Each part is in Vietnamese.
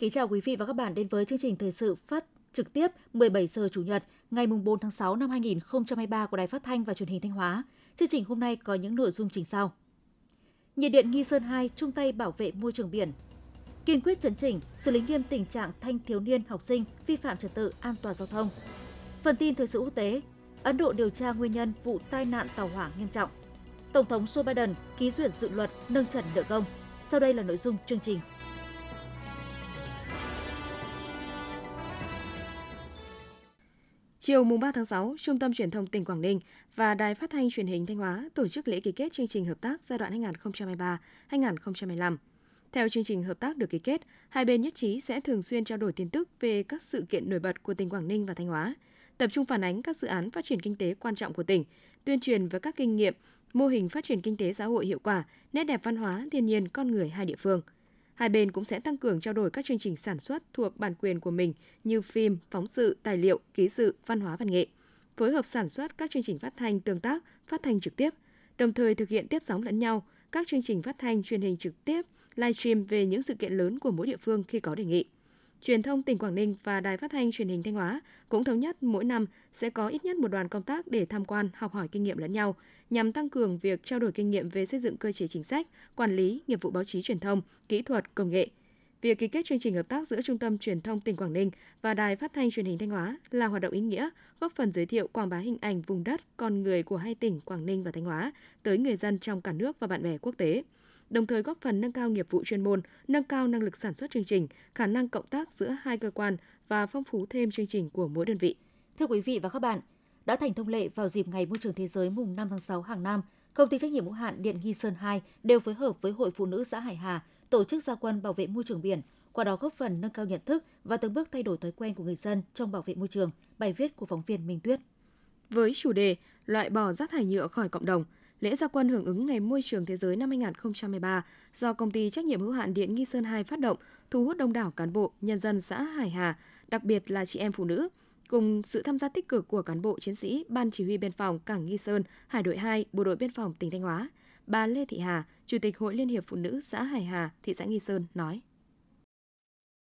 Xin kính chào quý vị và các bạn đến với chương trình thời sự phát trực tiếp 17 giờ chủ nhật ngày 4 tháng 6 năm 2023 của Đài Phát thanh và Truyền hình Thanh Hóa. Chương trình hôm nay có những nội dung chính sau. Nhiệt điện Nghi Sơn 2 chung tay bảo vệ môi trường biển. Kiên quyết chấn chỉnh, xử lý nghiêm tình trạng thanh thiếu niên học sinh vi phạm trật tự an toàn giao thông. Phần tin thời sự quốc tế, Ấn Độ điều tra nguyên nhân vụ tai nạn tàu hỏa nghiêm trọng. Tổng thống Joe Biden ký duyệt dự luật nâng trần nợ công. Sau đây là nội dung chương trình. Chiều mùng 3 tháng 6, Trung tâm Truyền thông tỉnh Quảng Ninh và Đài Phát thanh Truyền hình Thanh Hóa tổ chức lễ ký kết chương trình hợp tác giai đoạn 2023-2025. Theo chương trình hợp tác được ký kết, hai bên nhất trí sẽ thường xuyên trao đổi tin tức về các sự kiện nổi bật của tỉnh Quảng Ninh và Thanh Hóa, tập trung phản ánh các dự án phát triển kinh tế quan trọng của tỉnh, tuyên truyền về các kinh nghiệm, mô hình phát triển kinh tế xã hội hiệu quả, nét đẹp văn hóa, thiên nhiên, con người hai địa phương – Hai bên cũng sẽ tăng cường trao đổi các chương trình sản xuất thuộc bản quyền của mình như phim, phóng sự, tài liệu, ký sự, văn hóa văn nghệ, phối hợp sản xuất các chương trình phát thanh tương tác, phát thanh trực tiếp, đồng thời thực hiện tiếp sóng lẫn nhau các chương trình phát thanh truyền hình trực tiếp, livestream về những sự kiện lớn của mỗi địa phương khi có đề nghị. Truyền thông tỉnh Quảng Ninh và Đài Phát thanh Truyền hình Thanh Hóa cũng thống nhất mỗi năm sẽ có ít nhất một đoàn công tác để tham quan, học hỏi kinh nghiệm lẫn nhau, nhằm tăng cường việc trao đổi kinh nghiệm về xây dựng cơ chế chính sách, quản lý, nghiệp vụ báo chí truyền thông, kỹ thuật, công nghệ. Việc ký kết chương trình hợp tác giữa Trung tâm Truyền thông tỉnh Quảng Ninh và Đài Phát thanh Truyền hình Thanh Hóa là hoạt động ý nghĩa, góp phần giới thiệu quảng bá hình ảnh vùng đất, con người của hai tỉnh Quảng Ninh và Thanh Hóa tới người dân trong cả nước và bạn bè quốc tế đồng thời góp phần nâng cao nghiệp vụ chuyên môn, nâng cao năng lực sản xuất chương trình, khả năng cộng tác giữa hai cơ quan và phong phú thêm chương trình của mỗi đơn vị. Thưa quý vị và các bạn, đã thành thông lệ vào dịp Ngày Môi trường Thế giới mùng 5 tháng 6 hàng năm, Công ty trách nhiệm hữu hạn Điện Nghi Sơn 2 đều phối hợp với Hội Phụ nữ xã Hải Hà tổ chức gia quân bảo vệ môi trường biển, qua đó góp phần nâng cao nhận thức và từng bước thay đổi thói quen của người dân trong bảo vệ môi trường. Bài viết của phóng viên Minh Tuyết. Với chủ đề loại bỏ rác thải nhựa khỏi cộng đồng, lễ gia quân hưởng ứng Ngày Môi trường Thế giới năm 2023 do công ty trách nhiệm hữu hạn Điện Nghi Sơn 2 phát động, thu hút đông đảo cán bộ, nhân dân xã Hải Hà, đặc biệt là chị em phụ nữ, cùng sự tham gia tích cực của cán bộ chiến sĩ Ban Chỉ huy Biên phòng Cảng Nghi Sơn, Hải đội 2, Bộ đội Biên phòng tỉnh Thanh Hóa, bà Lê Thị Hà, Chủ tịch Hội Liên hiệp Phụ nữ xã Hải Hà, thị xã Nghi Sơn nói.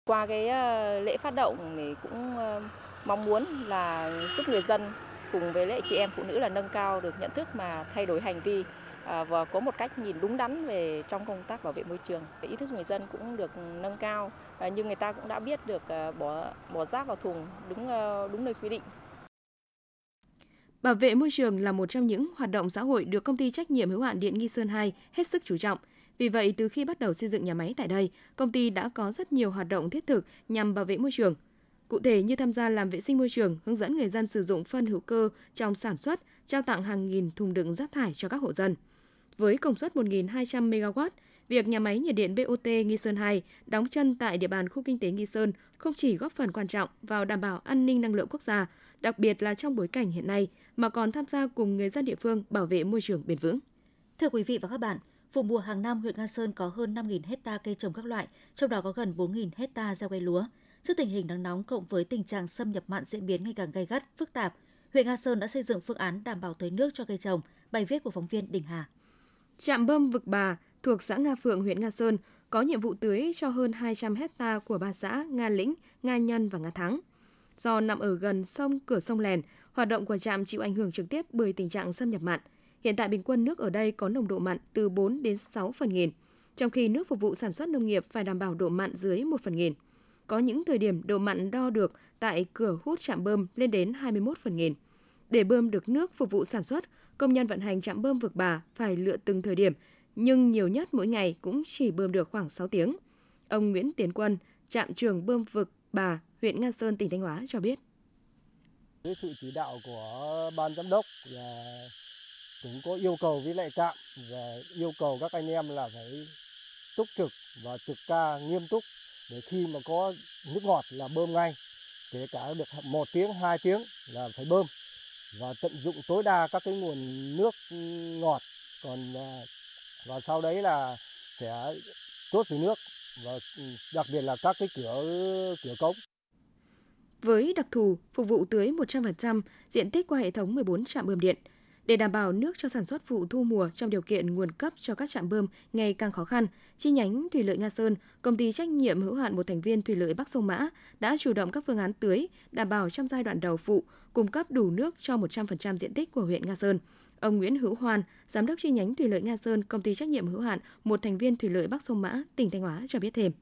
Qua cái ờ, lễ phát động thì cũng ờ, mong muốn là giúp người dân cùng với lại chị em phụ nữ là nâng cao được nhận thức mà thay đổi hành vi à, và có một cách nhìn đúng đắn về trong công tác bảo vệ môi trường. Ý thức người dân cũng được nâng cao à, nhưng người ta cũng đã biết được à, bỏ bỏ rác vào thùng đúng ờ, đúng nơi quy định. Bảo vệ môi trường là một trong những hoạt động xã hội được công ty trách nhiệm hữu hạn Điện Nghi Sơn 2 hết sức chú trọng. Vì vậy, từ khi bắt đầu xây dựng nhà máy tại đây, công ty đã có rất nhiều hoạt động thiết thực nhằm bảo vệ môi trường – Cụ thể như tham gia làm vệ sinh môi trường, hướng dẫn người dân sử dụng phân hữu cơ trong sản xuất, trao tặng hàng nghìn thùng đựng rác thải cho các hộ dân. Với công suất 1.200 MW, việc nhà máy nhiệt điện BOT Nghi Sơn 2 đóng chân tại địa bàn khu kinh tế Nghi Sơn không chỉ góp phần quan trọng vào đảm bảo an ninh năng lượng quốc gia, đặc biệt là trong bối cảnh hiện nay, mà còn tham gia cùng người dân địa phương bảo vệ môi trường bền vững. Thưa quý vị và các bạn, vụ mùa hàng năm huyện Nga Sơn có hơn 5.000 hecta cây trồng các loại, trong đó có gần 4.000 hecta gieo cây lúa. Trước tình hình nắng nóng cộng với tình trạng xâm nhập mặn diễn biến ngày càng gay gắt, phức tạp, huyện Nga Sơn đã xây dựng phương án đảm bảo tưới nước cho cây trồng. Bài viết của phóng viên Đình Hà. Trạm bơm Vực Bà thuộc xã Nga Phượng, huyện Nga Sơn có nhiệm vụ tưới cho hơn 200 hecta của ba xã Nga Lĩnh, Nga Nhân và Nga Thắng. Do nằm ở gần sông cửa sông Lèn, hoạt động của trạm chịu ảnh hưởng trực tiếp bởi tình trạng xâm nhập mặn. Hiện tại bình quân nước ở đây có nồng độ mặn từ 4 đến 6 phần nghìn, trong khi nước phục vụ sản xuất nông nghiệp phải đảm bảo độ mặn dưới 1 phần nghìn có những thời điểm độ mặn đo được tại cửa hút trạm bơm lên đến 21 phần nghìn. Để bơm được nước phục vụ sản xuất, công nhân vận hành trạm bơm vực bà phải lựa từng thời điểm, nhưng nhiều nhất mỗi ngày cũng chỉ bơm được khoảng 6 tiếng. Ông Nguyễn Tiến Quân, trạm trưởng bơm vực bà, huyện Nga Sơn, tỉnh Thanh Hóa cho biết. Với sự chỉ đạo của ban giám đốc là cũng có yêu cầu với lại trạm và yêu cầu các anh em là phải túc trực và trực ca nghiêm túc để khi mà có nước ngọt là bơm ngay kể cả được một tiếng hai tiếng là phải bơm. Và tận dụng tối đa các cái nguồn nước ừ, ngọt. Còn à, và sau đấy là sẽ chốt về nước và ừ, đặc biệt là các cái cửa cửa cống. Với đặc thù phục vụ tưới 100% diện tích qua hệ thống 14 trạm bơm điện, để đảm bảo nước cho sản xuất vụ thu mùa trong điều kiện nguồn cấp cho các trạm bơm ngày càng khó khăn, chi nhánh Thủy lợi Nga Sơn, công ty trách nhiệm hữu hạn một thành viên Thủy lợi Bắc Sông Mã đã chủ động các phương án tưới, đảm bảo trong giai đoạn đầu vụ cung cấp đủ nước cho 100% diện tích của huyện Nga Sơn. Ông Nguyễn Hữu Hoan, giám đốc chi nhánh Thủy lợi Nga Sơn, công ty trách nhiệm hữu hạn một thành viên Thủy lợi Bắc Sông Mã, tỉnh Thanh Hóa cho biết thêm.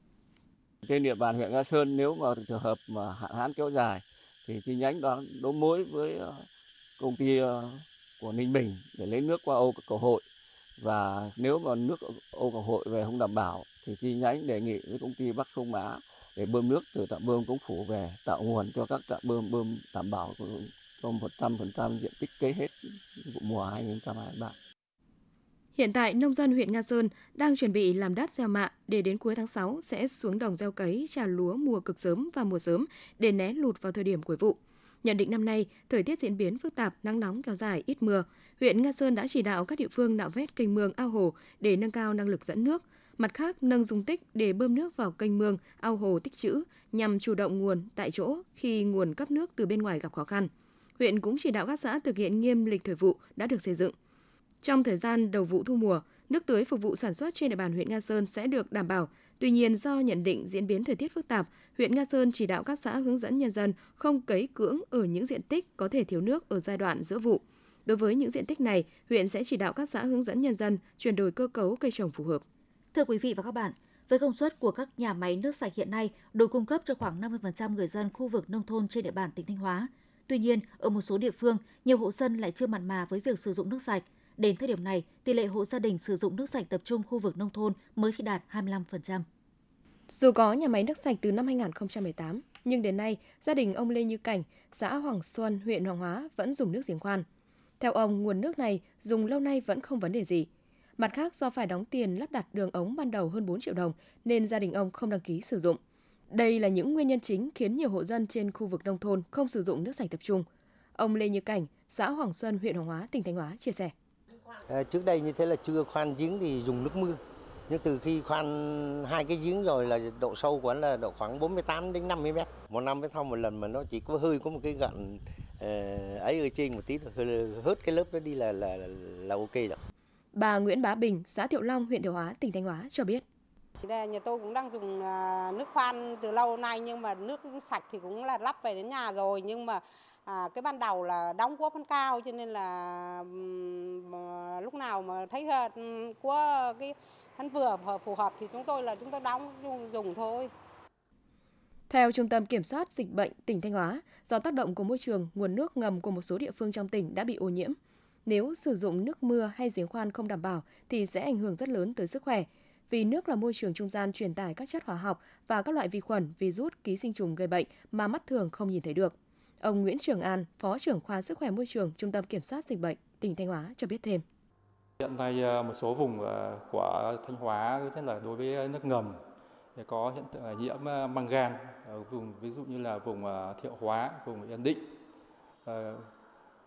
Trên địa bàn huyện Nga Sơn nếu mà trường hợp mà hạn hán kéo dài thì chi nhánh đó đấu mối với công ty ờ, của Ninh Bình để lấy nước qua ô cầu hội và nếu mà nước ô cầu hội về không đảm bảo thì chi nhánh đề nghị với công ty Bắc Sông Mã để bơm nước từ trạm bơm Cống Phủ về tạo nguồn cho các trạm bơm bơm đảm bảo cho 100% diện tích cấy hết vụ mùa 2023. Hiện tại, nông dân huyện Nga Sơn đang chuẩn bị làm đất gieo mạ để đến cuối tháng 6 sẽ xuống đồng gieo cấy trà lúa mùa cực sớm và mùa sớm để né lụt vào thời điểm cuối vụ. Nhận định năm nay, thời tiết diễn biến phức tạp, nắng nóng kéo dài, ít mưa, huyện Nga Sơn đã chỉ đạo các địa phương nạo vét kênh mương ao hồ để nâng cao năng lực dẫn nước. Mặt khác, nâng dung tích để bơm nước vào kênh mương, ao hồ tích trữ nhằm chủ động nguồn tại chỗ khi nguồn cấp nước từ bên ngoài gặp khó khăn. Huyện cũng chỉ đạo các xã thực hiện nghiêm lịch thời vụ đã được xây dựng. Trong thời gian đầu vụ thu mùa, nước tưới phục vụ sản xuất trên địa bàn huyện Nga Sơn sẽ được đảm bảo. Tuy nhiên, do nhận định diễn biến thời tiết phức tạp, huyện Nga Sơn chỉ đạo các xã hướng dẫn nhân dân không cấy cưỡng ở những diện tích có thể thiếu nước ở giai đoạn giữa vụ. Đối với những diện tích này, huyện sẽ chỉ đạo các xã hướng dẫn nhân dân chuyển đổi cơ cấu cây trồng phù hợp. Thưa quý vị và các bạn, với công suất của các nhà máy nước sạch hiện nay đủ cung cấp cho khoảng 50% người dân khu vực nông thôn trên địa bàn tỉnh Thanh Hóa. Tuy nhiên, ở một số địa phương, nhiều hộ dân lại chưa mặn mà với việc sử dụng nước sạch. Đến thời điểm này, tỷ lệ hộ gia đình sử dụng nước sạch tập trung khu vực nông thôn mới chỉ đạt 25%. Dù có nhà máy nước sạch từ năm 2018, nhưng đến nay, gia đình ông Lê Như Cảnh, xã Hoàng Xuân, huyện Hoàng Hóa vẫn dùng nước giếng khoan. Theo ông, nguồn nước này dùng lâu nay vẫn không vấn đề gì. Mặt khác, do phải đóng tiền lắp đặt đường ống ban đầu hơn 4 triệu đồng, nên gia đình ông không đăng ký sử dụng. Đây là những nguyên nhân chính khiến nhiều hộ dân trên khu vực nông thôn không sử dụng nước sạch tập trung. Ông Lê Như Cảnh, xã Hoàng Xuân, huyện Hoàng Hóa, tỉnh Thanh Hóa chia sẻ. À, trước đây như thế là chưa khoan giếng thì dùng nước mưa. Nhưng từ khi khoan hai cái giếng rồi là độ sâu của nó là độ khoảng 48 đến 50 mét. Một năm mới thông một lần mà nó chỉ có hơi có một cái gặn uh, ấy ở trên một tí thôi, hớt cái lớp đó đi là là là ok rồi. Bà Nguyễn Bá Bình, xã Thiệu Long, huyện Thiệu Hóa, tỉnh Thanh Hóa cho biết. Nhà tôi cũng đang dùng à, nước khoan từ lâu nay nhưng mà nước sạch thì cũng là lắp về đến nhà rồi nhưng mà à, cái ban đầu là đóng quá phân cao cho nên là mà lúc nào mà thấy ờ, quá cái hắn vừa phù hợp thì chúng tôi là chúng tôi đóng dùng thôi. Theo Trung tâm Kiểm soát Dịch bệnh tỉnh Thanh Hóa, do tác động của môi trường, nguồn nước ngầm của một số địa phương trong tỉnh đã bị ô nhiễm. Nếu sử dụng nước mưa hay giếng khoan không đảm bảo thì sẽ ảnh hưởng rất lớn tới sức khỏe. Vì nước là môi trường trung gian truyền tải các chất hóa học và các loại vi khuẩn, virus, ký sinh trùng gây bệnh mà mắt thường không nhìn thấy được. Ông Nguyễn Trường An, Phó trưởng khoa sức khỏe môi trường Trung tâm Kiểm soát Dịch bệnh tỉnh Thanh Hóa cho biết thêm. Hiện nay ờ, một số vùng ờ, của Thanh Hóa, nhất là đối với nước ngầm, có hiện tượng nhiễm ờ, măng gan ở vùng ví dụ như là vùng Thiệu Hóa, vùng Yên Định,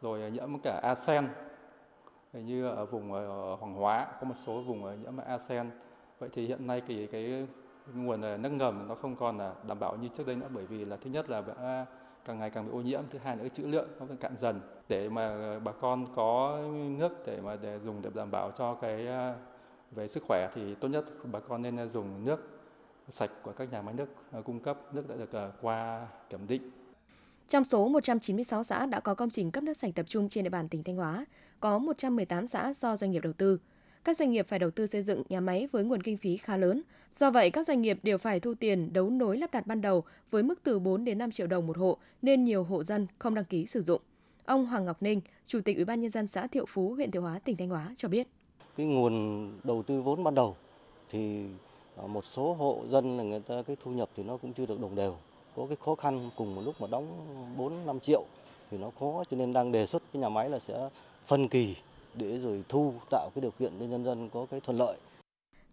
rồi nhiễm cả asen như ở vùng Hoàng Hóa có một số vùng nhiễm asen. Vậy thì hiện nay thì cái nguồn nước ngầm nó không còn là đảm bảo như trước đây nữa bởi vì là thứ nhất là đã càng ngày càng bị ô nhiễm. Thứ hai nữa trữ lượng nó cạn dần. Để mà bà con có nước để mà để dùng để đảm bảo cho cái à, về sức khỏe thì tốt nhất bà con nên à, dùng nước sạch của các nhà máy nước à, cung cấp. Nước đã được qua kiểm định. Trong số 196 xã đã có công trình cấp nước sạch tập trung trên địa bàn tỉnh Thanh Hóa, có 118 xã do doanh nghiệp đầu tư các doanh nghiệp phải đầu tư xây dựng nhà máy với nguồn kinh phí khá lớn. Do vậy, các doanh nghiệp đều phải thu tiền đấu nối lắp đặt ban đầu với mức từ 4 đến 5 triệu đồng một hộ, nên nhiều hộ dân không đăng ký sử dụng. Ông Hoàng Ngọc Ninh, Chủ tịch Ủy ban nhân dân xã Thiệu Phú, huyện Thiệu Hóa, tỉnh Thanh Hóa cho biết. Cái nguồn đầu tư vốn ban đầu thì à, một số hộ dân là người ta cái thu nhập thì nó cũng chưa được đồng đều. Có cái khó khăn cùng một lúc mà đóng 4 5 triệu thì nó khó cho nên đang đề xuất cái nhà máy là sẽ phân kỳ để rồi thu tạo cái điều kiện cho nhân dân có cái thuận lợi.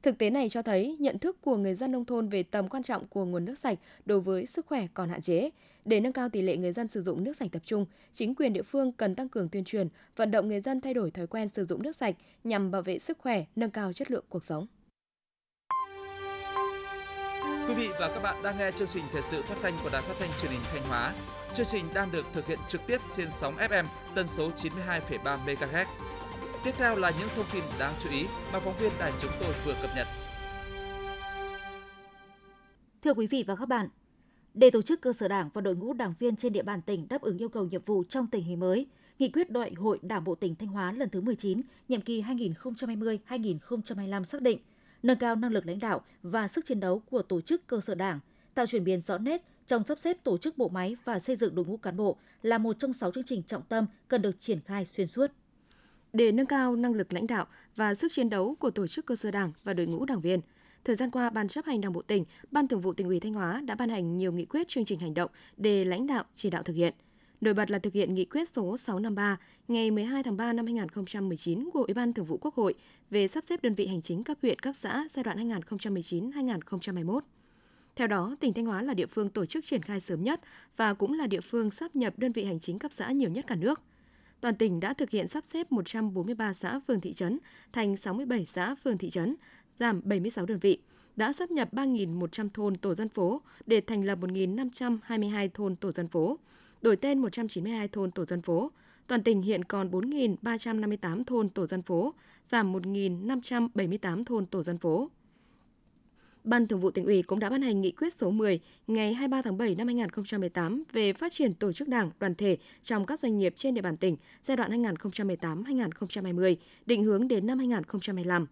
Thực tế này cho thấy nhận thức của người dân nông thôn về tầm quan trọng của nguồn nước sạch đối với sức khỏe còn hạn chế. Để nâng cao tỷ lệ người dân sử dụng nước sạch tập trung, chính quyền địa phương cần tăng cường tuyên truyền, vận động người dân thay đổi thói quen sử dụng nước sạch nhằm bảo vệ sức khỏe, nâng cao chất lượng cuộc sống. Quý vị và các bạn đang nghe chương trình thời sự phát thanh của Đài Phát thanh Truyền hình Thanh Hóa. Chương trình đang được thực hiện trực tiếp trên sóng FM tần số 92,3 MHz. Tiếp theo là những thông tin đáng chú ý mà phóng viên đài chúng tôi vừa cập nhật. Thưa quý vị và các bạn, để tổ chức cơ sở đảng và đội ngũ đảng viên trên địa bàn tỉnh đáp ứng yêu cầu nhiệm vụ trong tình hình mới, Nghị quyết Đại hội Đảng bộ tỉnh Thanh Hóa lần thứ 19, nhiệm kỳ 2020-2025 xác định nâng cao năng lực lãnh đạo và sức chiến đấu của tổ chức cơ sở đảng, tạo chuyển biến rõ nét trong sắp xếp tổ chức bộ máy và xây dựng đội ngũ cán bộ là một trong sáu chương trình trọng tâm cần được triển khai xuyên suốt. Để nâng cao năng lực lãnh đạo và sức chiến đấu của tổ chức cơ sở đảng và đội ngũ đảng viên, thời gian qua Ban chấp hành Đảng bộ tỉnh, Ban Thường vụ tỉnh ủy Thanh Hóa đã ban hành nhiều nghị quyết chương trình hành động để lãnh đạo chỉ đạo thực hiện – Nổi bật là thực hiện nghị quyết số 653 ngày 12 tháng 3 năm 2019 của Ủy ban Thường vụ Quốc hội về sắp xếp đơn vị hành chính cấp huyện, cấp xã giai đoạn 2019-2021. Theo đó, tỉnh Thanh Hóa là địa phương tổ chức triển khai sớm nhất và cũng là địa phương sắp nhập đơn vị hành chính cấp xã nhiều nhất cả nước. Toàn tỉnh đã thực hiện sắp xếp 143 xã phường thị trấn thành 67 xã phường thị trấn, giảm 76 đơn vị, đã sắp nhập 3.100 thôn tổ dân phố để thành lập 1.522 thôn tổ dân phố, đổi tên 192 thôn tổ dân phố. Toàn tỉnh hiện còn 4.358 thôn tổ dân phố, giảm 1.578 thôn tổ dân phố. Ban Thường vụ tỉnh ủy cũng đã ban hành nghị quyết số 10 ngày 23 tháng 7 năm 2018 về phát triển tổ chức đảng, đoàn thể trong các doanh nghiệp trên địa bàn tỉnh giai đoạn 2018-2020, định hướng đến năm 2025.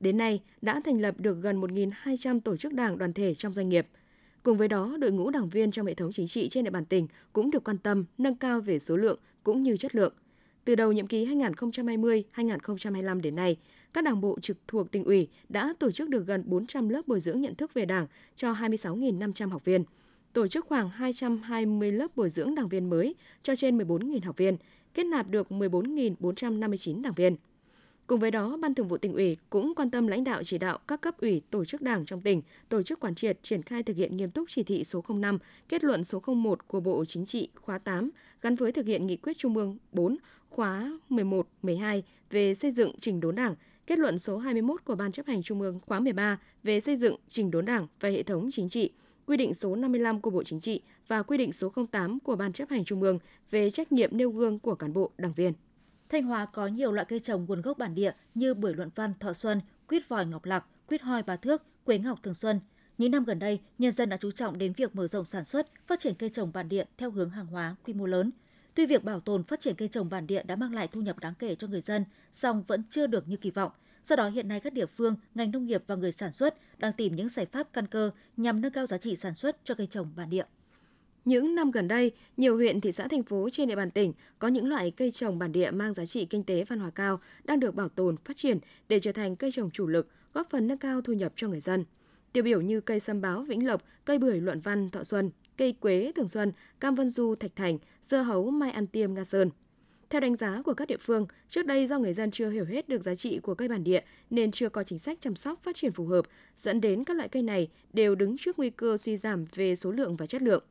Đến nay, đã thành lập được gần 1.200 tổ chức đảng, đoàn thể trong doanh nghiệp – Cùng với đó, đội ngũ đảng viên trong hệ thống chính trị trên địa bàn tỉnh cũng được quan tâm, nâng cao về số lượng cũng như chất lượng. Từ đầu nhiệm kỳ 2020-2025 đến nay, các đảng bộ trực thuộc tỉnh ủy đã tổ chức được gần 400 lớp bồi dưỡng nhận thức về Đảng cho 26.500 học viên, tổ chức khoảng 220 lớp bồi dưỡng đảng viên mới cho trên 14.000 học viên, kết nạp được 14.459 đảng viên. Cùng với đó, Ban Thường vụ tỉnh ủy cũng quan tâm lãnh đạo chỉ đạo các cấp ủy tổ chức đảng trong tỉnh tổ chức quản triệt triển khai thực hiện nghiêm túc chỉ thị số 05, kết luận số 01 của Bộ Chính trị khóa 8 gắn với thực hiện nghị quyết Trung ương 4 khóa 11, 12 về xây dựng trình đốn đảng, kết luận số 21 của Ban chấp hành Trung ương khóa 13 về xây dựng trình đốn đảng và hệ thống chính trị, quy định số 55 của Bộ Chính trị và quy định số 08 của Ban chấp hành Trung ương về trách nhiệm nêu gương của cán bộ đảng viên. Thanh Hóa có nhiều loại cây trồng nguồn gốc bản địa như bưởi luận văn thọ xuân, quýt vòi ngọc lạc, quýt hoi bà thước, quế ngọc thường xuân. Những năm gần đây, nhân dân đã chú trọng đến việc mở rộng sản xuất, phát triển cây trồng bản địa theo hướng hàng hóa quy mô lớn. Tuy việc bảo tồn phát triển cây trồng bản địa đã mang lại thu nhập đáng kể cho người dân, song vẫn chưa được như kỳ vọng. Do đó hiện nay các địa phương, ngành nông nghiệp và người sản xuất đang tìm những giải pháp căn cơ nhằm nâng cao giá trị sản xuất cho cây trồng bản địa. Những năm gần đây, nhiều huyện, thị xã, thành phố trên địa bàn tỉnh có những loại cây trồng bản địa mang giá trị kinh tế văn hóa cao đang được bảo tồn, phát triển để trở thành cây trồng chủ lực, góp phần nâng cao thu nhập cho người dân. Tiêu biểu như cây sâm báo Vĩnh Lộc, cây bưởi Luận Văn Thọ Xuân, cây quế Thường Xuân, cam Vân Du Thạch Thành, dưa hấu Mai Ăn Tiêm Nga Sơn. Theo đánh giá của các địa phương, trước đây do người dân chưa hiểu hết được giá trị của cây bản địa nên chưa có chính sách chăm sóc phát triển phù hợp, dẫn đến các loại cây này đều đứng trước nguy cơ suy giảm về số lượng và chất lượng.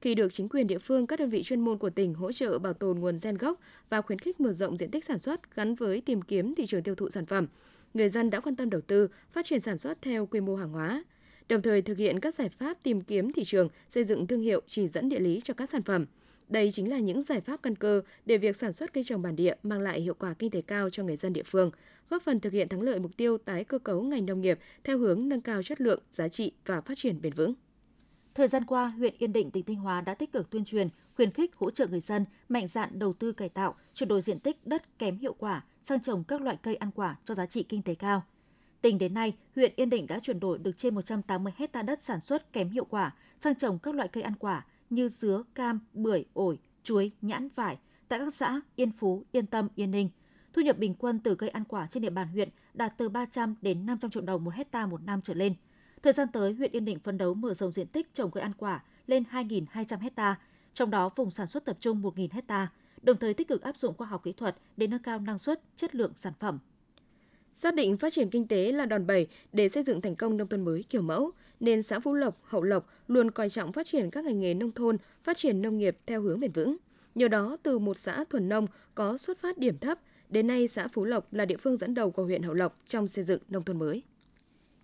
Khi được chính quyền địa phương, các đơn vị chuyên môn của tỉnh hỗ trợ bảo tồn nguồn gen gốc và khuyến khích mở rộng diện tích sản xuất gắn với tìm kiếm thị trường tiêu thụ sản phẩm, người dân đã quan tâm đầu tư, phát triển sản xuất theo quy mô hàng hóa, đồng thời thực hiện các giải pháp tìm kiếm thị trường, xây dựng thương hiệu chỉ dẫn địa lý cho các sản phẩm. Đây chính là những giải pháp căn cơ để việc sản xuất cây trồng bản địa mang lại hiệu quả kinh tế cao cho người dân địa phương, góp phần thực hiện thắng lợi mục tiêu tái cơ cấu ngành nông nghiệp theo hướng nâng cao chất lượng, giá trị và phát triển bền vững. Thời gian qua, huyện Yên Định, tỉnh Thanh Hóa đã tích cực tuyên truyền, khuyến khích hỗ trợ người dân mạnh dạn đầu tư cải tạo, chuyển đổi diện tích đất kém hiệu quả sang trồng các loại cây ăn quả cho giá trị kinh tế cao. Tính đến nay, huyện Yên Định đã chuyển đổi được trên 180 hecta đất sản xuất kém hiệu quả sang trồng các loại cây ăn quả như dứa, cam, bưởi, ổi, chuối, nhãn, vải tại các xã Yên Phú, Yên Tâm, Yên Ninh. Thu nhập bình quân từ cây ăn quả trên địa bàn huyện đạt từ 300 đến 500 triệu đồng một hecta một năm trở lên – Thời gian tới, huyện Yên Định phấn đấu mở rộng diện tích trồng cây ăn quả lên 2.200 hecta, trong đó vùng sản xuất tập trung 1.000 hecta, đồng thời tích cực áp dụng khoa học kỹ thuật để nâng cao năng suất, chất lượng sản phẩm. Xác định phát triển kinh tế là đòn bẩy để xây dựng thành công nông thôn mới kiểu mẫu, nên xã Phú Lộc, Hậu Lộc luôn coi trọng phát triển các ngành nghề nông thôn, phát triển nông nghiệp theo hướng bền vững. Nhờ đó, từ một xã thuần nông có xuất phát điểm thấp, đến nay xã Phú Lộc là địa phương dẫn đầu của huyện Hậu Lộc trong xây dựng nông thôn mới.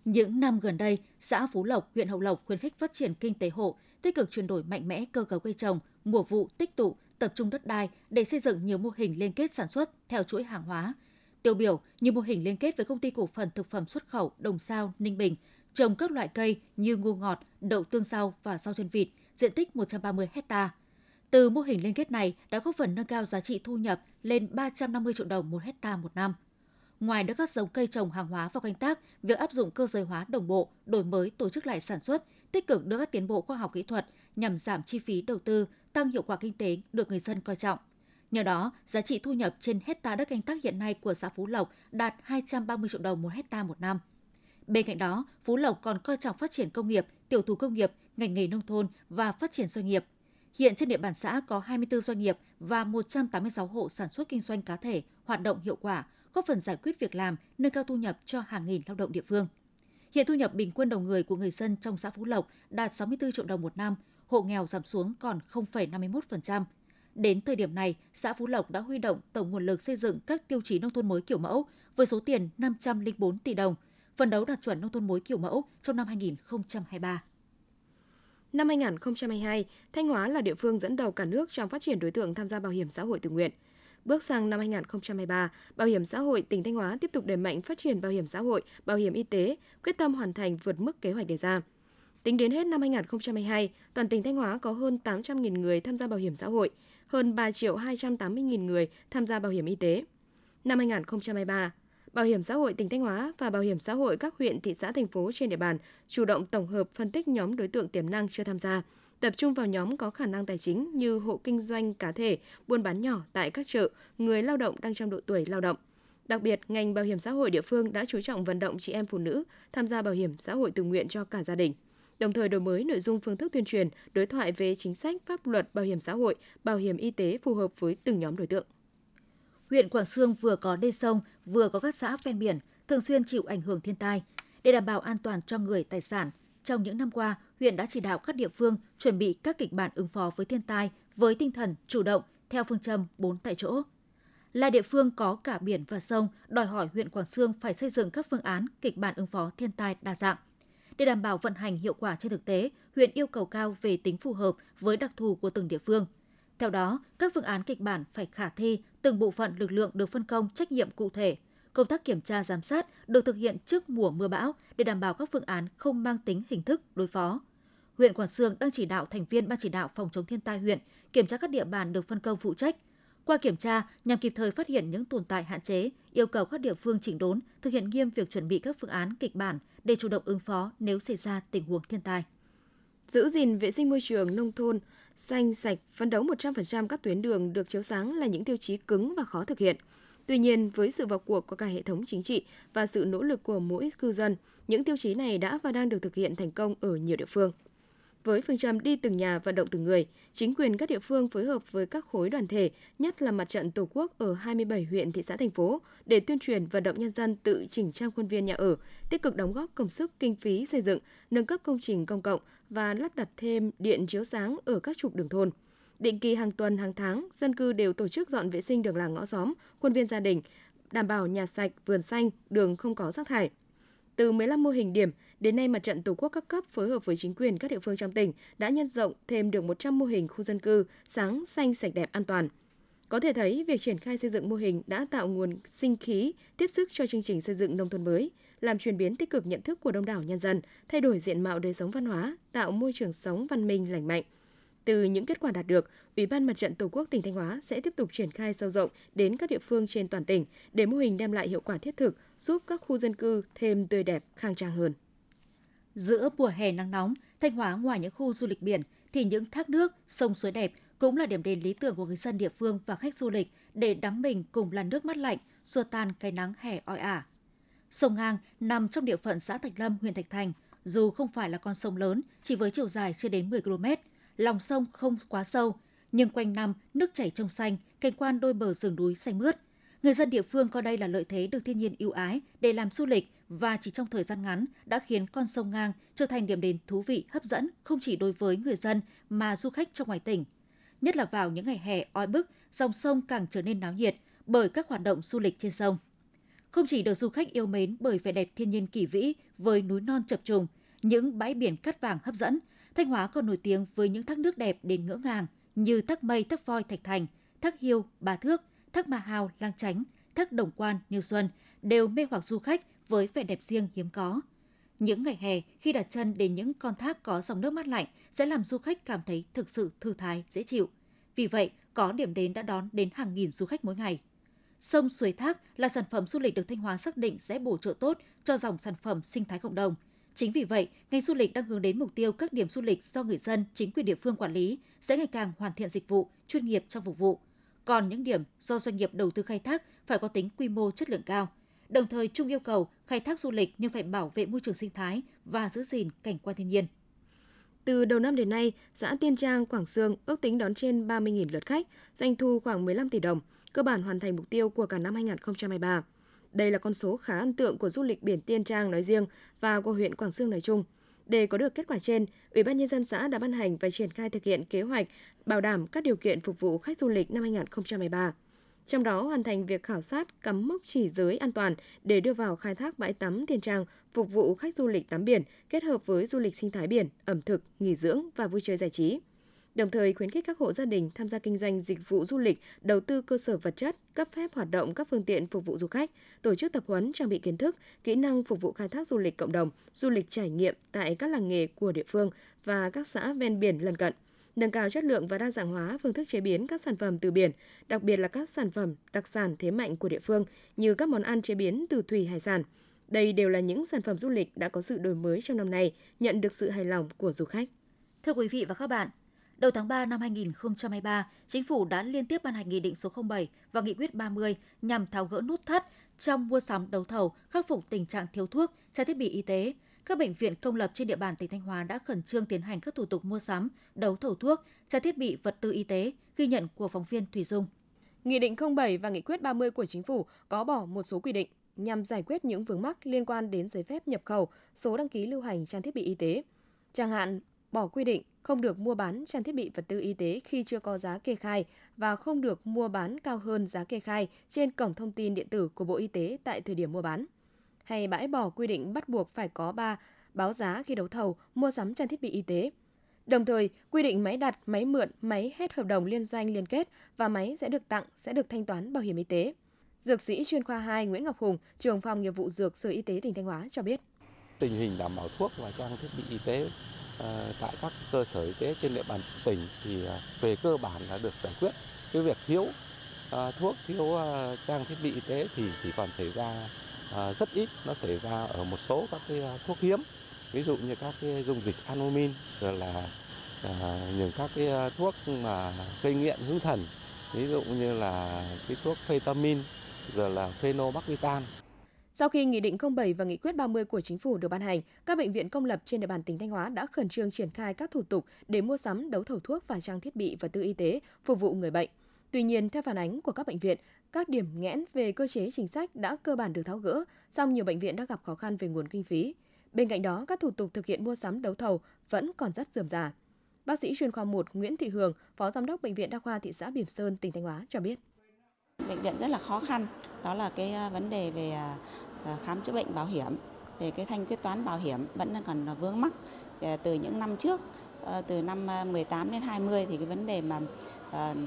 Những năm gần đây, xã Phú Lộc, huyện Hậu Lộc khuyến khích phát triển kinh tế hộ, tích cực chuyển đổi mạnh mẽ cơ cấu cây trồng, mùa vụ tích tụ, tập trung đất đai để xây dựng nhiều mô hình liên kết sản xuất theo chuỗi hàng hóa. Tiêu biểu như mô hình liên kết với công ty cổ phần thực phẩm xuất khẩu Đồng Sao, Ninh Bình, trồng các loại cây như ngô ngọt, đậu tương rau và rau chân vịt, diện tích 130 hecta. Từ mô hình liên kết này đã góp phần nâng cao giá trị thu nhập lên 350 triệu đồng một hecta một năm. Ngoài đưa các giống cây trồng hàng hóa và canh tác, việc áp dụng cơ giới hóa đồng bộ, đổi mới tổ chức lại sản xuất, tích cực đưa các tiến bộ khoa học kỹ thuật nhằm giảm chi phí đầu tư, tăng hiệu quả kinh tế được người dân coi trọng. Nhờ đó, giá trị thu nhập trên hecta đất canh tác hiện nay của xã Phú Lộc đạt 230 triệu đồng một hecta một năm. Bên cạnh đó, Phú Lộc còn coi trọng phát triển công nghiệp, tiểu thủ công nghiệp, ngành nghề nông thôn và phát triển doanh nghiệp. Hiện trên địa bàn xã có 24 doanh nghiệp và 186 hộ sản xuất kinh doanh cá thể hoạt động hiệu quả, góp phần giải quyết việc làm, nâng cao thu nhập cho hàng nghìn lao động địa phương. Hiện thu nhập bình quân đầu người của người dân trong xã Phú Lộc đạt 64 triệu đồng một năm, hộ nghèo giảm xuống còn 0,51%. Đến thời điểm này, xã Phú Lộc đã huy động tổng nguồn lực xây dựng các tiêu chí nông thôn mới kiểu mẫu với số tiền 504 tỷ đồng, phần đấu đạt chuẩn nông thôn mới kiểu mẫu trong năm 2023. Năm 2022, Thanh Hóa là địa phương dẫn đầu cả nước trong phát triển đối tượng tham gia bảo hiểm xã hội tự nguyện. Bước sang năm 2023, Bảo hiểm xã hội tỉnh Thanh Hóa tiếp tục đẩy mạnh phát triển bảo hiểm xã hội, bảo hiểm y tế, quyết tâm hoàn thành vượt mức kế hoạch đề ra. Tính đến hết năm 2022, toàn tỉnh Thanh Hóa có hơn 800.000 người tham gia bảo hiểm xã hội, hơn 3 triệu 280.000 người tham gia bảo hiểm y tế. Năm 2023, Bảo hiểm xã hội tỉnh Thanh Hóa và Bảo hiểm xã hội các huyện, thị xã, thành phố trên địa bàn chủ động tổng hợp phân tích nhóm đối tượng tiềm năng chưa tham gia, tập trung vào nhóm có khả năng tài chính như hộ kinh doanh cá thể, buôn bán nhỏ tại các chợ, người lao động đang trong độ tuổi lao động. Đặc biệt, ngành bảo hiểm xã hội địa phương đã chú trọng vận động chị em phụ nữ tham gia bảo hiểm xã hội tự nguyện cho cả gia đình đồng thời đổi mới nội dung phương thức tuyên truyền, đối thoại về chính sách pháp luật bảo hiểm xã hội, bảo hiểm y tế phù hợp với từng nhóm đối tượng. Huyện Quảng Sương vừa có đê sông, vừa có các xã ven biển thường xuyên chịu ảnh hưởng thiên tai. Để đảm bảo an toàn cho người, tài sản, trong những năm qua, huyện đã chỉ đạo các địa phương chuẩn bị các kịch bản ứng phó với thiên tai với tinh thần chủ động theo phương châm 4 tại chỗ. Là địa phương có cả biển và sông, đòi hỏi huyện Quảng Sương phải xây dựng các phương án kịch bản ứng phó thiên tai đa dạng – để đảm bảo vận hành hiệu quả trên thực tế, huyện yêu cầu cao về tính phù hợp với đặc thù của từng địa phương. Theo đó, các phương án kịch bản phải khả thi, từng bộ phận lực lượng được phân công trách nhiệm cụ thể. Công tác kiểm tra giám sát được thực hiện trước mùa mưa bão để đảm bảo các phương án không mang tính hình thức đối phó. Huyện Quảng Sương đang chỉ đạo thành viên ban chỉ đạo phòng chống thiên tai huyện kiểm tra các địa bàn được phân công phụ trách, qua kiểm tra, nhằm kịp thời phát hiện những tồn tại hạn chế, yêu cầu các địa phương chỉnh đốn, thực hiện nghiêm việc chuẩn bị các phương án kịch bản để chủ động ứng phó nếu xảy ra tình huống thiên tai. Giữ gìn vệ sinh môi trường nông thôn, xanh sạch, phấn đấu 100% các tuyến đường được chiếu sáng là những tiêu chí cứng và khó thực hiện. Tuy nhiên, với sự vào cuộc của cả hệ thống chính trị và sự nỗ lực của mỗi cư dân, những tiêu chí này đã và đang được thực hiện thành công ở nhiều địa phương. Với phương châm đi từng nhà vận động từng người, chính quyền các địa phương phối hợp với các khối đoàn thể, nhất là mặt trận Tổ quốc ở 27 huyện, thị xã, thành phố để tuyên truyền vận động nhân dân tự chỉnh trang khuôn viên nhà ở, tích cực đóng góp công sức kinh phí xây dựng, nâng cấp công trình công cộng và lắp đặt thêm điện chiếu sáng ở các trục đường thôn. Định kỳ hàng tuần, hàng tháng, dân cư đều tổ chức dọn vệ sinh đường làng ngõ xóm, khuôn viên gia đình, đảm bảo nhà sạch, vườn xanh, đường không có rác thải. Từ 15 mô hình điểm, Đến nay, Mặt trận Tổ quốc các cấp phối hợp với chính quyền các địa phương trong tỉnh đã nhân rộng thêm được 100 mô hình khu dân cư sáng, xanh, sạch đẹp, an toàn. Có thể thấy, việc triển khai xây dựng mô hình đã tạo nguồn sinh khí, tiếp sức cho chương trình xây dựng nông thôn mới, làm chuyển biến tích cực nhận thức của đông đảo nhân dân, thay đổi diện mạo đời sống văn hóa, tạo môi trường sống văn minh lành mạnh. Từ những kết quả đạt được, Ủy ban Mặt trận Tổ quốc tỉnh Thanh Hóa sẽ tiếp tục triển khai sâu rộng đến các địa phương trên toàn tỉnh để mô hình đem lại hiệu quả thiết thực, giúp các khu dân cư thêm tươi đẹp, khang trang hơn. Giữa mùa hè nắng nóng, Thanh Hóa ngoài những khu du lịch biển thì những thác nước, sông suối đẹp cũng là điểm đến lý tưởng của người dân địa phương và khách du lịch để đắm mình cùng làn nước mát lạnh, xua tan cái nắng hè oi ả. Sông Ngang nằm trong địa phận xã Thạch Lâm, huyện Thạch Thành, dù không phải là con sông lớn, chỉ với chiều dài chưa đến 10 km, lòng sông không quá sâu, nhưng quanh năm nước chảy trong xanh, cảnh quan đôi bờ rừng núi xanh mướt. Người dân địa phương coi đây là lợi thế được thiên nhiên ưu ái để làm du lịch và chỉ trong thời gian ngắn đã khiến con sông Ngang trở thành điểm đến thú vị hấp dẫn không chỉ đối với người dân mà du khách trong ngoài tỉnh. Nhất là vào những ngày hè oi bức, dòng sông càng trở nên náo nhiệt bởi các hoạt động du lịch trên sông. không chỉ được du khách yêu mến bởi vẻ đẹp thiên nhiên kỳ vĩ với núi non chập trùng, những bãi biển cát vàng hấp dẫn, Thanh Hóa còn nổi tiếng với những thác nước đẹp đến ngỡ ngàng như thác Mây, thác Voi, Thạch Thành, thác Hiêu, bà Thước, thác Ma Hào, Lang Chánh, thác Đồng Quan, Như Xuân đều mê hoặc du khách với vẻ đẹp riêng hiếm có. Những ngày hè khi đặt chân đến những con thác có dòng nước mát lạnh sẽ làm du khách cảm thấy thực sự thư thái, dễ chịu. Vì vậy, có điểm đến đã đón đến hàng nghìn du khách mỗi ngày. Sông Suối Thác là sản phẩm du lịch được Thanh Hóa xác định sẽ bổ trợ tốt cho dòng sản phẩm sinh thái cộng đồng. Chính vì vậy, ngành du lịch đang hướng đến mục tiêu các điểm du lịch do người dân, chính quyền địa phương quản lý sẽ ngày càng hoàn thiện dịch vụ, chuyên nghiệp trong phục vụ. Còn những điểm do doanh nghiệp đầu tư khai thác phải có tính quy mô chất lượng cao. Đồng thời chung yêu cầu khai thác du lịch nhưng phải bảo vệ môi trường sinh thái và giữ gìn cảnh quan thiên nhiên. Từ đầu năm đến nay, xã Tiên Trang, Quảng Sương ước tính đón trên 30.000 lượt khách, doanh thu khoảng 15 tỷ đồng, cơ bản hoàn thành mục tiêu của cả năm 2023. Đây là con số khá ấn tượng của du lịch biển Tiên Trang nói riêng và của huyện Quảng Sương nói chung. Để có được kết quả trên, Ủy ban nhân dân xã đã ban hành và triển khai thực hiện kế hoạch bảo đảm các điều kiện phục vụ khách du lịch năm 2023. Trong đó hoàn thành việc khảo sát cắm mốc chỉ giới an toàn để đưa vào khai thác bãi tắm thiên Trang phục vụ khách du lịch tắm biển kết hợp với du lịch sinh thái biển, ẩm thực, nghỉ dưỡng và vui chơi giải trí. Đồng thời khuyến khích các hộ gia đình tham gia kinh doanh dịch vụ du lịch, đầu tư cơ sở vật chất, cấp phép hoạt động các phương tiện phục vụ du khách, tổ chức tập huấn trang bị kiến thức, kỹ năng phục vụ khai thác du lịch cộng đồng, du lịch trải nghiệm tại các làng nghề của địa phương và các xã ven biển lân cận nâng cao chất lượng và đa dạng hóa phương thức chế biến các sản phẩm từ biển, đặc biệt là các sản phẩm đặc sản thế mạnh của địa phương như các món ăn chế biến từ thủy hải sản. Đây đều là những sản phẩm du lịch đã có sự đổi mới trong năm nay, nhận được sự hài lòng của du khách. Thưa quý vị và các bạn, đầu tháng 3 năm 2023, Chính phủ đã liên tiếp ban hành Nghị định số 07 và Nghị quyết 30 nhằm tháo gỡ nút thắt trong mua sắm đấu thầu, khắc phục tình trạng thiếu thuốc, trang thiết bị y tế, các bệnh viện công lập trên địa bàn tỉnh Thanh Hóa đã khẩn trương tiến hành các thủ tục mua sắm, đấu thầu thuốc, trang thiết bị vật tư y tế, ghi nhận của phóng viên Thủy Dung. Nghị định 07 và Nghị quyết 30 của Chính phủ có bỏ một số quy định nhằm giải quyết những vướng mắc liên quan đến giấy phép nhập khẩu, số đăng ký lưu hành trang thiết bị y tế. Chẳng hạn, bỏ quy định không được mua bán trang thiết bị vật tư y tế khi chưa có giá kê khai và không được mua bán cao hơn giá kê khai trên cổng thông tin điện tử của Bộ Y tế tại thời điểm mua bán hay bãi bỏ quy định bắt buộc phải có 3 báo giá khi đấu thầu mua sắm trang thiết bị y tế. Đồng thời, quy định máy đặt, máy mượn, máy hết hợp đồng liên doanh liên kết và máy sẽ được tặng sẽ được thanh toán bảo hiểm y tế. Dược sĩ chuyên khoa 2 Nguyễn Ngọc Hùng, trưởng phòng nghiệp vụ dược Sở Y tế tỉnh Thanh Hóa cho biết. Tình hình đảm bảo thuốc và trang thiết bị y tế ờ, tại các cơ sở y tế trên địa bàn tỉnh thì ờ, về cơ bản là được giải quyết. Cái việc thiếu ờ, thuốc, thiếu trang thiết bị y tế thì chỉ còn xảy ra Ờ, rất ít nó xảy ra ở một số các cái ờ, thuốc hiếm. Ví dụ như các cái dung dịch anomin rồi là à, những các cái thuốc mà gây nghiện hướng thần. Ví dụ như là cái thuốc phetamin rồi là phenobarbital. Sau khi Nghị định 07 và Nghị quyết 30 của Chính phủ được ban hành, các bệnh viện công lập trên địa bàn tỉnh Thanh Hóa đã khẩn trương triển khai các thủ tục để mua sắm đấu thầu thuốc và trang thiết bị và tư y tế phục vụ người bệnh. Tuy nhiên, theo phản ánh của các bệnh viện, các điểm nghẽn về cơ chế chính sách đã cơ bản được tháo gỡ, song nhiều bệnh viện đã gặp khó khăn về nguồn kinh phí. Bên cạnh đó, các thủ tục thực hiện mua sắm đấu thầu vẫn còn rất rườm rà. Bác sĩ chuyên khoa 1 Nguyễn Thị Hường, Phó Giám đốc Bệnh viện Đa khoa thị xã Bỉm Sơn, tỉnh Thanh Hóa cho biết. Bệnh viện rất là khó khăn, đó là cái à, vấn đề về à, à, khám chữa bệnh bảo hiểm, về cái thanh quyết toán bảo hiểm vẫn còn vướng mắc từ những năm trước, ờ, từ năm 18 đến 20 thì cái vấn đề mà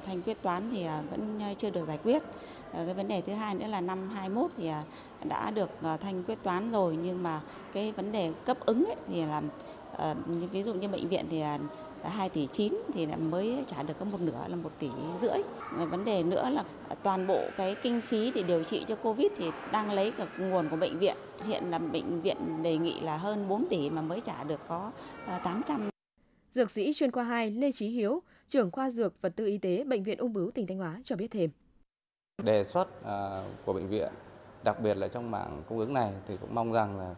thanh quyết toán thì vẫn chưa được giải quyết. Ờ, cái vấn đề thứ hai nữa là năm 21 thì à, đã được à, thanh quyết toán rồi nhưng mà cái vấn đề cấp ứng ấy thì là ờ, ví dụ như bệnh viện thì à, 2 tỷ 9 thì mới trả được có một nửa là 1 tỷ rưỡi. Ờ, vấn đề nữa là toàn bộ cái kinh phí để điều trị cho Covid thì đang lấy cả nguồn của bệnh viện. Hiện là bệnh viện đề nghị là hơn 4 tỷ mà mới trả được có 800 Dược sĩ chuyên khoa 2 Lê Chí Hiếu, trưởng khoa dược vật tư y tế Bệnh viện Ung bướu tỉnh Thanh Hóa cho biết thêm. Đề xuất à, của bệnh viện, đặc biệt là trong mảng cung ứng này thì cũng mong rằng là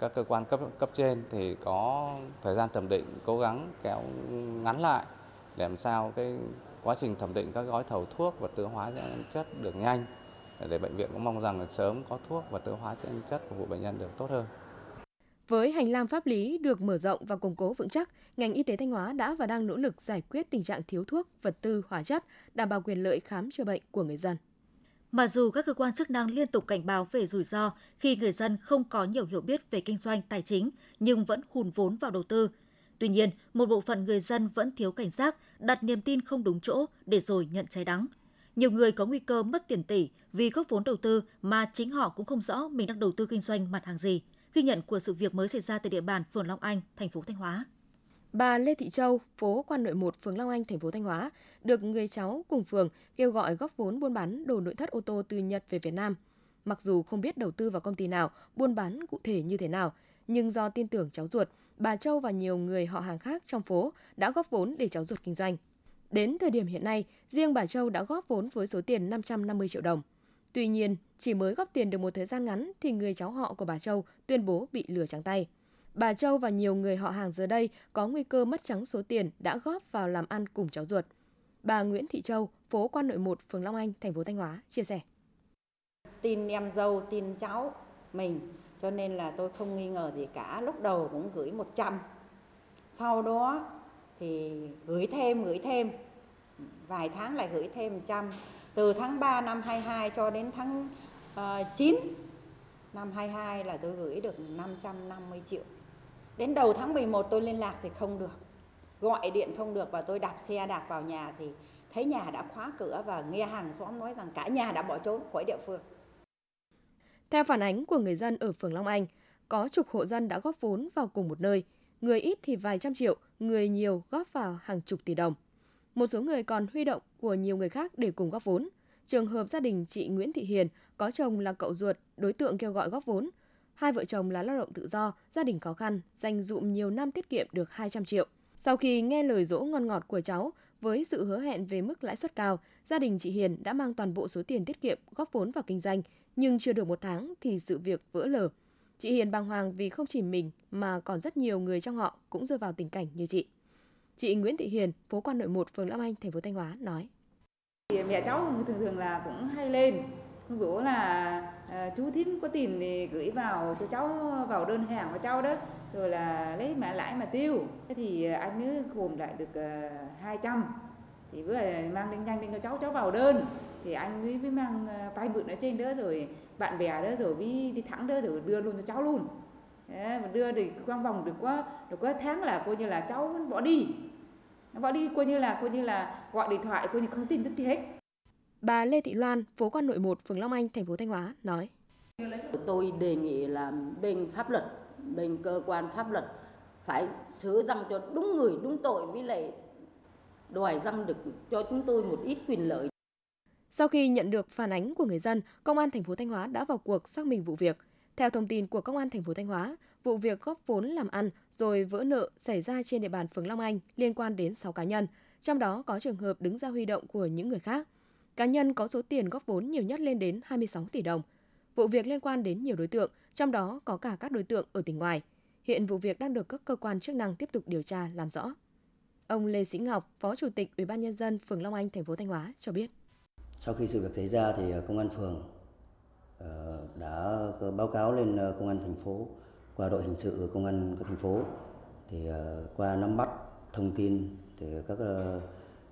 các cơ quan cấp cấp trên thì có thời gian thẩm định cố gắng kéo ngắn lại để làm sao cái quá trình thẩm định các gói thầu thuốc và tiêu hóa chất được nhanh để bệnh viện cũng mong rằng là sớm có thuốc và tiêu hóa chất phục vụ bệnh nhân được tốt hơn. Với hành lang pháp lý được mở rộng và củng cố vững chắc, ngành y tế Thanh Hóa đã và đang nỗ lực giải quyết tình trạng thiếu thuốc, vật tư, hóa chất, đảm bảo quyền lợi khám chữa bệnh của người dân. Mặc dù các cơ quan chức năng liên tục cảnh báo về rủi ro khi người dân không có nhiều hiểu biết về kinh doanh tài chính nhưng vẫn hùn vốn vào đầu tư. Tuy nhiên, một bộ phận người dân vẫn thiếu cảnh giác, đặt niềm tin không đúng chỗ để rồi nhận trái đắng. Nhiều người có nguy cơ mất tiền tỷ vì góp vốn đầu tư mà chính họ cũng không rõ mình đang đầu tư kinh doanh mặt hàng gì. Ghi nhận của sự việc mới xảy ra tại địa bàn phường Long Anh, thành phố Thanh Hóa. Bà Lê Thị Châu, phố Quan Nội 1, phường Long Anh, thành phố Thanh Hóa, được người cháu cùng phường kêu gọi góp vốn buôn bán đồ nội thất ô tô từ Nhật về Việt Nam. Mặc dù không biết đầu tư vào công ty nào, buôn bán cụ thể như thế nào, nhưng do tin tưởng cháu ruột, bà Châu và nhiều người họ hàng khác trong phố đã góp vốn để cháu ruột kinh doanh. Đến thời điểm hiện nay, riêng bà Châu đã góp vốn với số tiền 550 triệu đồng. Tuy nhiên, chỉ mới góp tiền được một thời gian ngắn thì người cháu họ của bà Châu tuyên bố bị lừa trắng tay. Bà Châu và nhiều người họ hàng giờ đây có nguy cơ mất trắng số tiền đã góp vào làm ăn cùng cháu ruột. Bà Nguyễn Thị Châu, phố Quan Nội 1, phường Long Anh, thành phố Thanh Hóa chia sẻ. Tin em dâu, tin cháu mình, cho nên là tôi không nghi ngờ gì cả. Lúc đầu cũng gửi 100. Sau đó thì gửi thêm, gửi thêm. Vài tháng lại gửi thêm 100. Từ tháng 3 năm 22 cho đến tháng ờ, uh, 9 năm 22 là tôi gửi được 550 triệu. Đến đầu tháng 11 tôi liên lạc thì không được. Gọi điện không được và tôi đạp xe đạp vào nhà thì thấy nhà đã khóa cửa và nghe hàng xóm nói rằng cả nhà đã bỏ trốn khỏi địa phương. Theo phản ánh của người dân ở phường Long Anh, có chục hộ dân đã góp vốn vào cùng một nơi, người ít thì vài trăm triệu, người nhiều góp vào hàng chục tỷ đồng. Một số người còn huy động của nhiều người khác để cùng góp vốn. Trường hợp gia đình chị Nguyễn Thị Hiền có chồng là cậu ruột, đối tượng kêu gọi góp vốn. Hai vợ chồng là lao động tự do, gia đình khó khăn, dành dụm nhiều năm tiết kiệm được 200 triệu. Sau khi nghe lời dỗ ngon ngọt của cháu, với sự hứa hẹn về mức lãi suất cao, gia đình chị Hiền đã mang toàn bộ số tiền tiết kiệm góp vốn vào kinh doanh, nhưng chưa được một tháng thì sự việc vỡ lở. Chị Hiền bàng hoàng vì không chỉ mình mà còn rất nhiều người trong họ cũng rơi vào tình cảnh như chị. Chị Nguyễn Thị Hiền, phố Quan Nội 1, phường Lam Anh, thành phố Thanh Hóa nói. Mẹ cháu thường thường là cũng hay lên, không là à, chú thím có tiền thì gửi vào cho cháu vào đơn hàng của cháu đó rồi là lấy mã lãi mà tiêu. Thế thì ờ, anh ấy gồm lại được ờ, uh, 200 thì vừa mang lên nhanh lên cho cháu cháu vào đơn. Thì anh ấy mới mang vay mượn ở trên đó rồi bạn bè đó rồi mới đi thẳng đó rồi đưa luôn cho cháu luôn. Đấy, mà đưa thì quang vòng được quá được quá tháng là coi như là cháu bỏ đi. Bỏ đi coi như là coi như là gọi điện thoại coi như không tin tức gì hết. Bà Lê Thị Loan, phố Quan Nội 1, phường Long Anh, thành phố Thanh Hóa nói: Tôi đề nghị là bên pháp luật, bên cơ quan pháp luật phải xử răng cho đúng người đúng tội với lại đòi răng được cho chúng tôi một ít quyền lợi. Sau khi nhận được phản ánh của người dân, Công an thành phố Thanh Hóa đã vào cuộc xác minh vụ việc. Theo thông tin của Công an thành phố Thanh Hóa, vụ việc góp vốn làm ăn rồi vỡ nợ xảy ra trên địa bàn phường Long Anh liên quan đến 6 cá nhân, trong đó có trường hợp đứng ra huy động của những người khác. Cá nhân có số tiền góp vốn nhiều nhất lên đến 26 tỷ đồng. Vụ việc liên quan đến nhiều đối tượng, trong đó có cả các đối tượng ở tỉnh ngoài. Hiện vụ việc đang được các cơ quan chức năng tiếp tục điều tra làm rõ. Ông Lê Sĩ Ngọc, Phó Chủ tịch Ủy ban nhân dân phường Long Anh, thành phố Thanh Hóa cho biết. Sau khi sự việc xảy ra thì ờ, công an phường ờ, đã báo cáo lên ờ, công an thành phố qua đội hình sự công an của thành phố thì qua nắm bắt thông tin thì các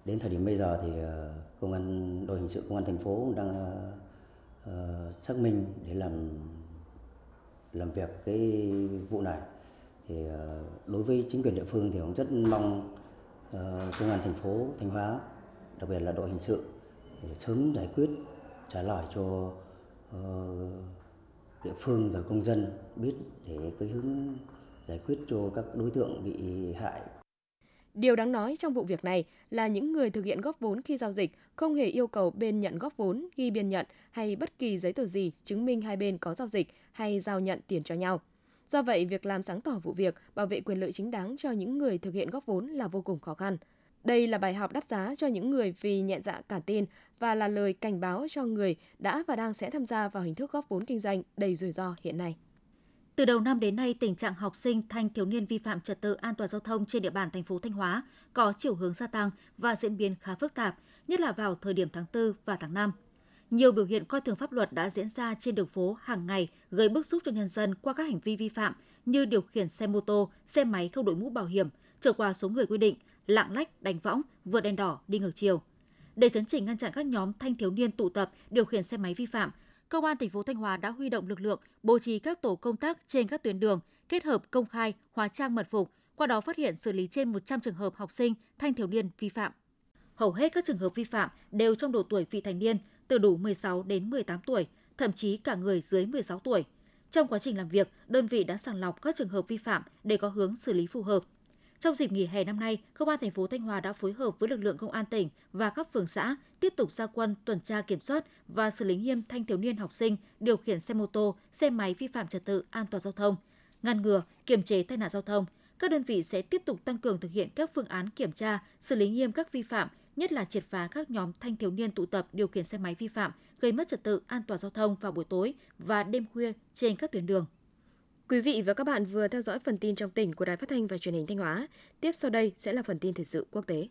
đến thời điểm bây giờ thì ờ, công an đội hình sự công an thành phố đang uh, xác minh để làm làm việc cái vụ này. Thì uh, đối với chính quyền địa phương thì cũng rất mong uh, công an thành phố thanh hóa đặc biệt là đội hình sự để sớm giải quyết trả lời cho uh, địa phương và công dân biết để cái hướng giải quyết cho các đối tượng bị hại Điều đáng nói trong vụ việc này là những người thực hiện góp vốn khi giao dịch không hề yêu cầu bên nhận góp vốn ghi biên nhận hay bất kỳ giấy tờ gì chứng minh hai bên có giao dịch hay giao nhận tiền cho nhau. Do vậy, việc làm sáng tỏ vụ việc, bảo vệ quyền lợi chính đáng cho những người thực hiện góp vốn là vô cùng khó khăn. Đây là bài học đắt giá cho những người vì nhẹ dạ cả tin và là lời cảnh báo cho người đã và đang sẽ tham gia vào hình thức góp vốn kinh doanh đầy rủi ro hiện nay. Từ đầu năm đến nay, tình trạng học sinh thanh thiếu niên vi phạm trật tự an toàn giao thông trên địa bàn thành phố Thanh Hóa có chiều hướng gia tăng và diễn biến khá phức tạp, nhất là vào thời điểm tháng 4 và tháng 5. Nhiều biểu hiện coi thường pháp luật đã diễn ra trên đường phố hàng ngày, gây bức xúc cho nhân dân qua các hành vi vi phạm như điều khiển xe mô tô, xe máy không đội mũ bảo hiểm, trở qua số người quy định, lạng lách, đánh võng, vượt đèn đỏ, đi ngược chiều. Để chấn chỉnh ngăn chặn các nhóm thanh thiếu niên tụ tập điều khiển xe máy vi phạm, Công an thành phố Thanh Hóa đã huy động lực lượng bố trí các tổ công tác trên các tuyến đường, kết hợp công khai, hóa trang mật phục, qua đó phát hiện xử lý trên 100 trường hợp học sinh, thanh thiếu niên vi phạm. Hầu hết các trường hợp vi phạm đều trong độ tuổi vị thành niên, từ đủ 16 đến 18 tuổi, thậm chí cả người dưới 16 tuổi. Trong quá trình làm việc, đơn vị đã sàng lọc các trường hợp vi phạm để có hướng xử lý phù hợp. Trong dịp nghỉ hè năm nay, Công an thành phố Thanh Hóa đã phối hợp với lực lượng công an tỉnh và các phường xã tiếp tục ra quân tuần tra kiểm soát và xử lý nghiêm thanh thiếu niên học sinh điều khiển xe mô tô, xe máy vi phạm trật tự an toàn giao thông, ngăn ngừa, kiềm chế tai nạn giao thông. Các đơn vị sẽ tiếp tục tăng cường thực hiện các phương án kiểm tra, xử lý nghiêm các vi phạm, nhất là triệt phá các nhóm thanh thiếu niên tụ tập điều khiển xe máy vi phạm, gây mất trật tự an toàn giao thông vào buổi tối và đêm khuya trên các tuyến đường. Quý vị và các bạn vừa theo dõi phần tin trong tỉnh của Đài Phát thanh và Truyền hình Thanh Hóa. Tiếp sau đây sẽ là phần tin thời sự quốc tế.